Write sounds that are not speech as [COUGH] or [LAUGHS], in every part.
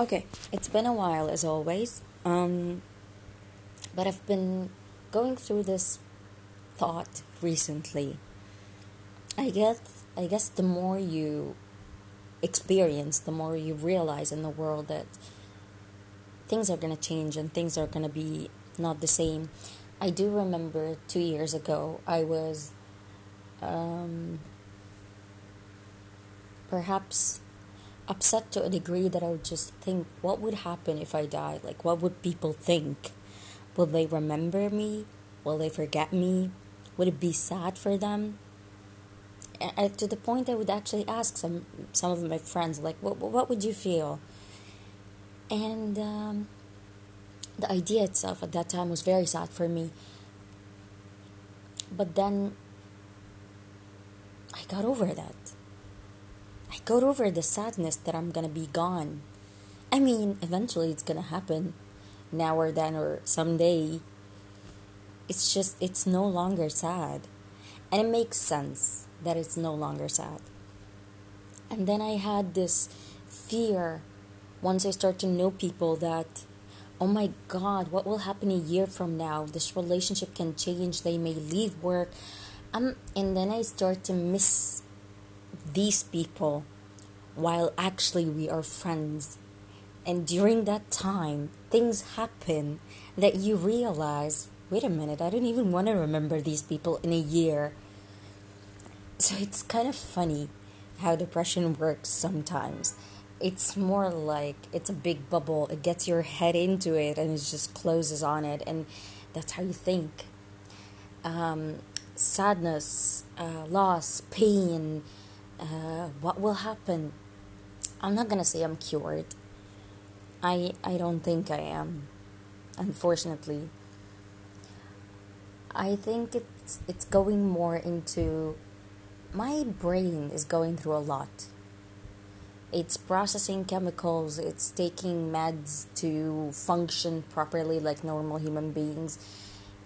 Okay, it's been a while as always. Um, but I've been going through this thought recently. I guess I guess the more you experience, the more you realize in the world that things are gonna change and things are gonna be not the same. I do remember two years ago I was um, perhaps upset to a degree that I would just think, what would happen if I died? Like, what would people think? Will they remember me? Will they forget me? Would it be sad for them? And to the point, I would actually ask some some of my friends, like, what what would you feel? And um, the idea itself at that time was very sad for me. But then I got over that. I got over the sadness that I'm gonna be gone. I mean, eventually it's gonna happen, now or then or someday. It's just, it's no longer sad. And it makes sense that it's no longer sad. And then I had this fear once I start to know people that, oh my God, what will happen a year from now? This relationship can change. They may leave work. Um, and then I start to miss these people while actually we are friends. And during that time, things happen that you realize wait a minute, I don't even want to remember these people in a year. So it's kind of funny how depression works sometimes. It's more like it's a big bubble, it gets your head into it and it just closes on it, and that's how you think. Um, sadness, uh, loss, pain, uh, what will happen? I'm not gonna say I'm cured. I I don't think I am. Unfortunately. I think it's it's going more into my brain is going through a lot. It's processing chemicals, it's taking meds to function properly like normal human beings.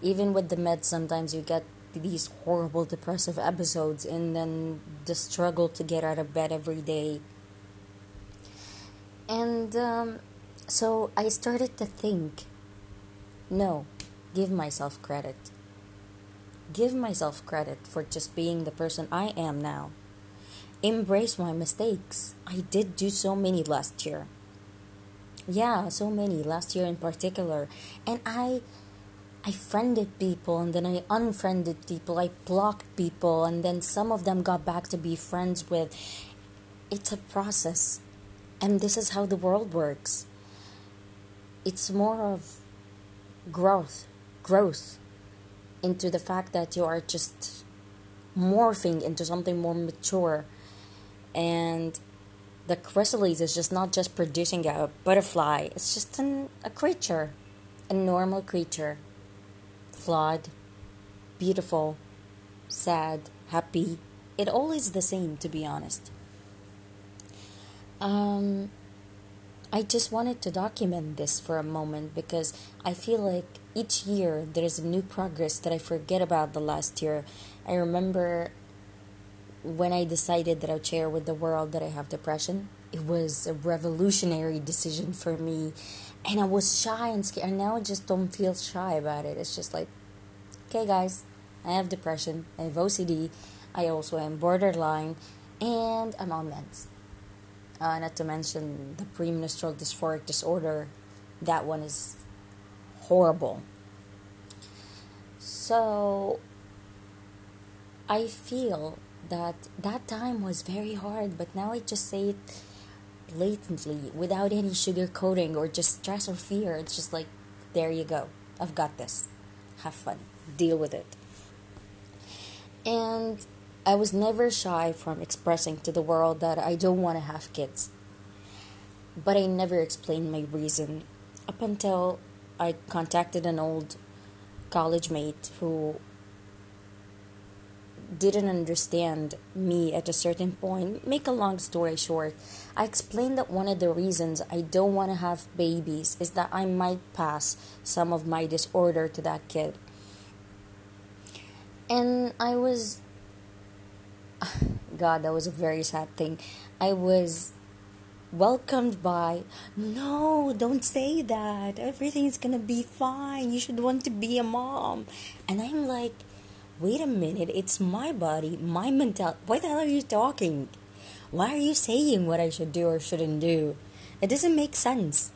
Even with the meds sometimes you get these horrible depressive episodes and then the struggle to get out of bed every day. And um, so I started to think no, give myself credit. Give myself credit for just being the person I am now. Embrace my mistakes. I did do so many last year. Yeah, so many last year in particular. And I I friended people and then I unfriended people. I blocked people and then some of them got back to be friends with. It's a process. And this is how the world works. It's more of growth, growth into the fact that you are just morphing into something more mature. And the chrysalis is just not just producing a butterfly, it's just an, a creature, a normal creature flawed, beautiful, sad, happy. It all is the same, to be honest. Um, I just wanted to document this for a moment because I feel like each year there is a new progress that I forget about the last year. I remember when I decided that I'd share with the world that I have depression. It was a revolutionary decision for me, and I was shy and scared. And now I just don't feel shy about it. It's just like, okay, guys, I have depression, I have OCD, I also am borderline, and I'm on meds. Uh, not to mention the premenstrual dysphoric disorder, that one is horrible. So, I feel that that time was very hard, but now I just say it blatantly without any sugarcoating or just stress or fear. It's just like, there you go. I've got this. Have fun deal with it. And I was never shy from expressing to the world that I don't want to have kids. But I never explained my reason up until I contacted an old college mate who didn't understand me at a certain point. Make a long story short, I explained that one of the reasons I don't want to have babies is that I might pass some of my disorder to that kid and I was [SIGHS] God, that was a very sad thing. I was welcomed by, no, don't say that. Everything's gonna be fine. You should want to be a mom. And I'm like, wait a minute, it's my body, my mentality. Why the hell are you talking? Why are you saying what I should do or shouldn't do? It doesn't make sense.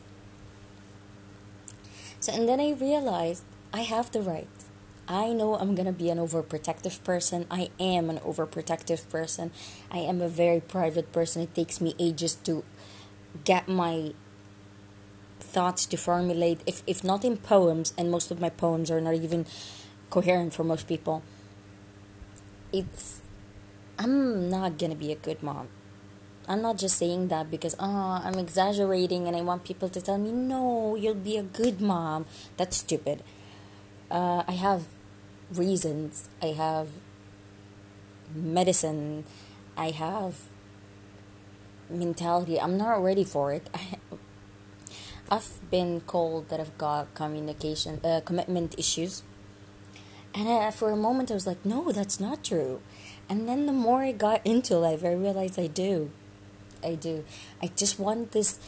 So, and then I realized I have the right. I know I'm gonna be an overprotective person. I am an overprotective person. I am a very private person. It takes me ages to get my thoughts to formulate, if, if not in poems, and most of my poems are not even coherent for most people. It's. I'm not gonna be a good mom. I'm not just saying that because oh, I'm exaggerating and I want people to tell me, no, you'll be a good mom. That's stupid. Uh, I have reasons. I have medicine. I have mentality. I'm not ready for it. I, [LAUGHS] I've been called that I've got communication, uh, commitment issues. And I, for a moment, I was like, no, that's not true. And then the more I got into life, I realized I do. I do. I just want this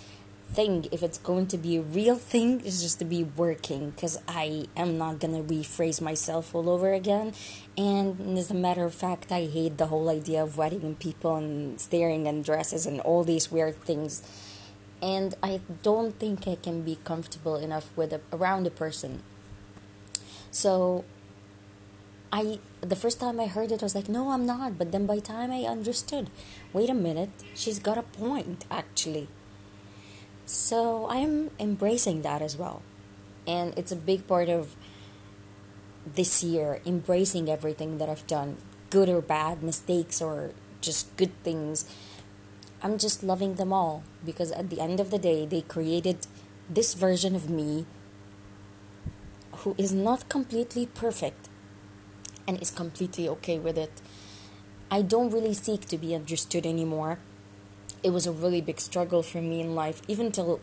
thing, if it's going to be a real thing, is just to be working because I am not gonna rephrase myself all over again. And as a matter of fact, I hate the whole idea of wedding and people and staring and dresses and all these weird things. And I don't think I can be comfortable enough with a, around a person. So I the first time I heard it, I was like, no, I'm not. But then by the time I understood, wait a minute, she's got a point actually. So I'm embracing that as well. And it's a big part of this year, embracing everything that I've done, good or bad, mistakes or just good things. I'm just loving them all because at the end of the day, they created this version of me who is not completely perfect and is completely okay with it. I don't really seek to be understood anymore. It was a really big struggle for me in life, even till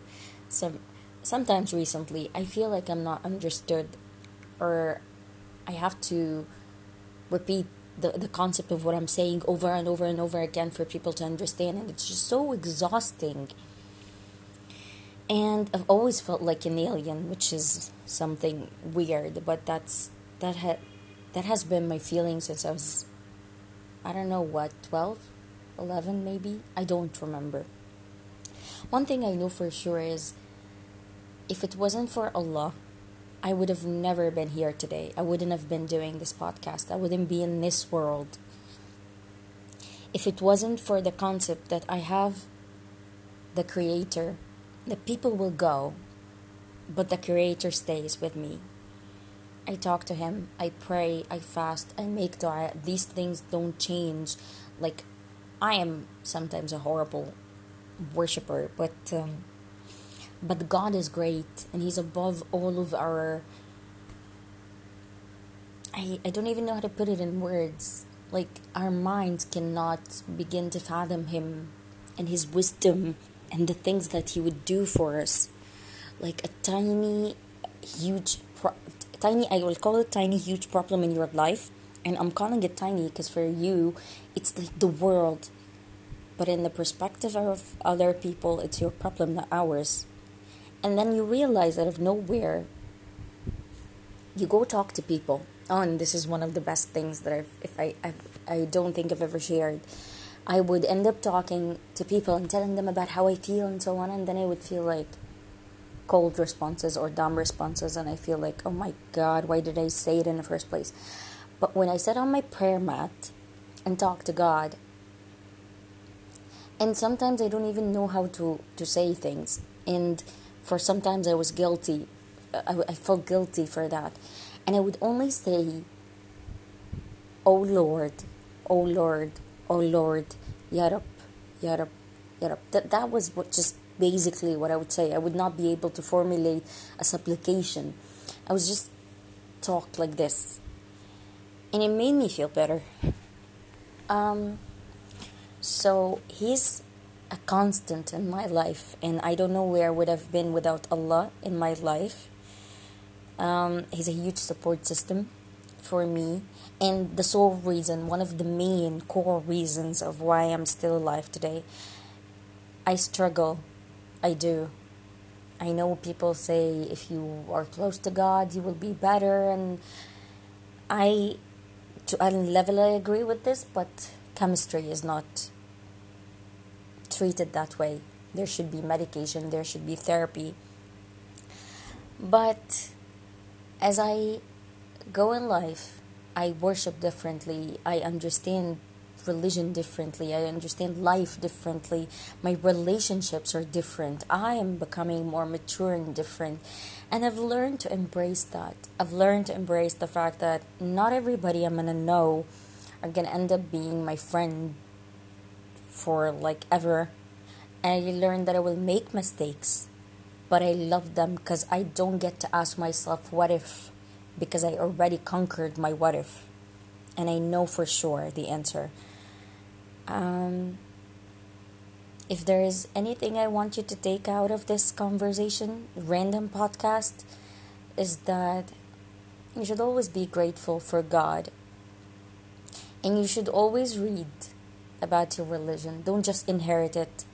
some sometimes recently. I feel like I'm not understood, or I have to repeat the, the concept of what I'm saying over and over and over again for people to understand, and it's just so exhausting. And I've always felt like an alien, which is something weird, but that's that had that has been my feeling since I was, I don't know what, 12, 11 maybe? I don't remember. One thing I know for sure is if it wasn't for Allah, I would have never been here today. I wouldn't have been doing this podcast. I wouldn't be in this world. If it wasn't for the concept that I have the Creator, the people will go, but the Creator stays with me. I talk to him, I pray, I fast, I make dua. These things don't change. Like, I am sometimes a horrible worshiper, but um, but God is great, and He's above all of our. I I don't even know how to put it in words. Like our minds cannot begin to fathom Him, and His wisdom, and the things that He would do for us, like a tiny, huge tiny i will call it tiny huge problem in your life. And i'm calling it tiny because for you it's like the world. But in the perspective of other people it's your problem not ours. And then you realize out of nowhere you go talk to people. Oh and this is one of the best things that i've if i I've, i don't think i've ever shared. I would end up talking to people and telling them about how i feel and so on and then i would feel like cold responses or dumb responses and I feel like, oh my god, why did I say it in the first place? But when I sat on my prayer mat and talked to God, and sometimes I don't even know how to, to say things, and for sometimes I was guilty. I, I felt guilty for that. And I would only say, Oh Lord, Oh Lord, Oh Lord, Yarab, Yarab, Yarab. That, that was what just basically what I would say. I would not be able to formulate a supplication. I was just talk like this. And it made me feel better. Um, so he's a constant in my life, and I don't know where I would have been without Allah in my life. Um, he's a huge support system for me, and the sole reason, one of the main core reasons of why I'm still alive today I struggle. I do. I know people say if you are close to God, you will be better, and I, to a level, I agree with this, but chemistry is not treated that way. There should be medication, there should be therapy. But as I go in life, I worship differently, I understand religion differently. I understand life differently. My relationships are different. I am becoming more mature and different. And I've learned to embrace that. I've learned to embrace the fact that not everybody I'm going to know are going to end up being my friend for like ever. And I learned that I will make mistakes, but I love them because I don't get to ask myself, what if? Because I already conquered my what if. And I know for sure the answer. Um, if there is anything I want you to take out of this conversation, random podcast, is that you should always be grateful for God. And you should always read about your religion. Don't just inherit it.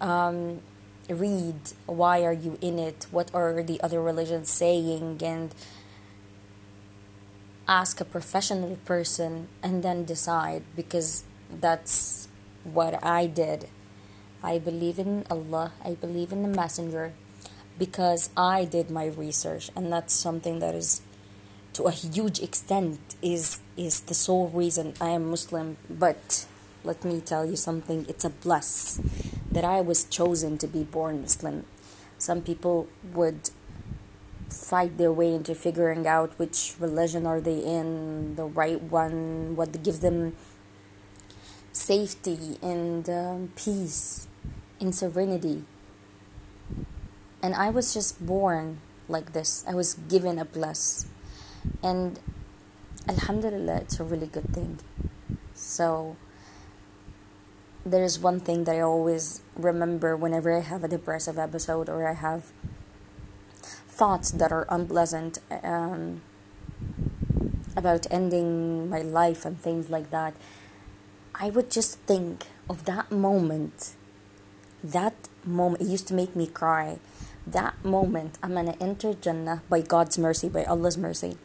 Um, read why are you in it? What are the other religions saying? And ask a professional person and then decide because that's what I did. I believe in Allah, I believe in the Messenger because I did my research, and that's something that is to a huge extent is is the sole reason I am Muslim. But let me tell you something, it's a bless that I was chosen to be born Muslim. Some people would fight their way into figuring out which religion are they in, the right one, what gives them safety and um, peace and serenity. And I was just born like this. I was given a bless. And Alhamdulillah, it's a really good thing. So, there's one thing that I always remember whenever I have a depressive episode or I have thoughts that are unpleasant um, about ending my life and things like that I would just think of that moment. That moment, it used to make me cry. That moment, I'm gonna enter Jannah by God's mercy, by Allah's mercy.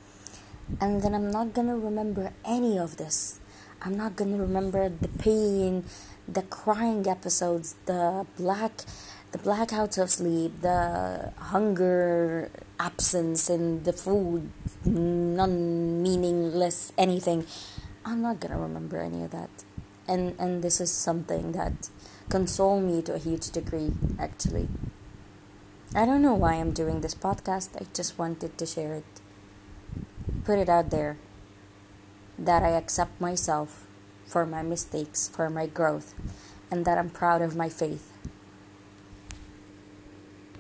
And then I'm not gonna remember any of this. I'm not gonna remember the pain, the crying episodes, the black the blackouts of sleep, the hunger absence and the food non meaningless anything. I'm not gonna remember any of that and and this is something that console me to a huge degree actually. I don't know why i'm doing this podcast. I just wanted to share it. Put it out there that i accept myself for my mistakes for my growth and that i'm proud of my faith